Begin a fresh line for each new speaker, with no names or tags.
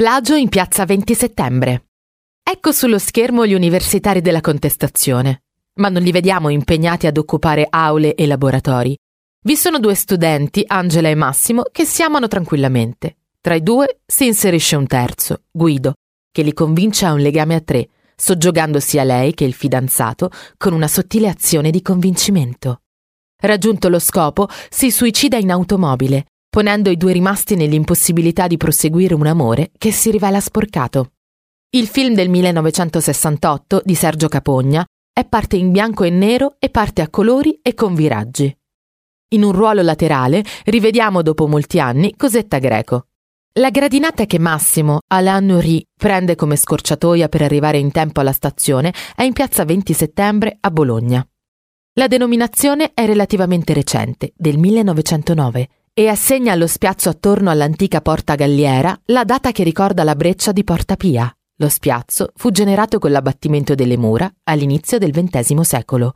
Plagio in piazza 20 settembre. Ecco sullo schermo gli universitari della contestazione, ma non li vediamo impegnati ad occupare aule e laboratori. Vi sono due studenti, Angela e Massimo, che si amano tranquillamente. Tra i due si inserisce un terzo, Guido, che li convince a un legame a tre, soggiogandosi sia lei che il fidanzato con una sottile azione di convincimento. Raggiunto lo scopo, si suicida in automobile, ponendo i due rimasti nell'impossibilità di proseguire un amore che si rivela sporcato. Il film del 1968 di Sergio Capogna è parte in bianco e nero e parte a colori e con viraggi. In un ruolo laterale rivediamo dopo molti anni Cosetta Greco. La gradinata che Massimo, Alain Nourri, prende come scorciatoia per arrivare in tempo alla stazione è in piazza 20 settembre a Bologna. La denominazione è relativamente recente, del 1909, e assegna allo spiazzo attorno all'antica Porta Galliera la data che ricorda la breccia di Porta Pia. Lo spiazzo fu generato con l'abbattimento delle mura all'inizio del XX secolo.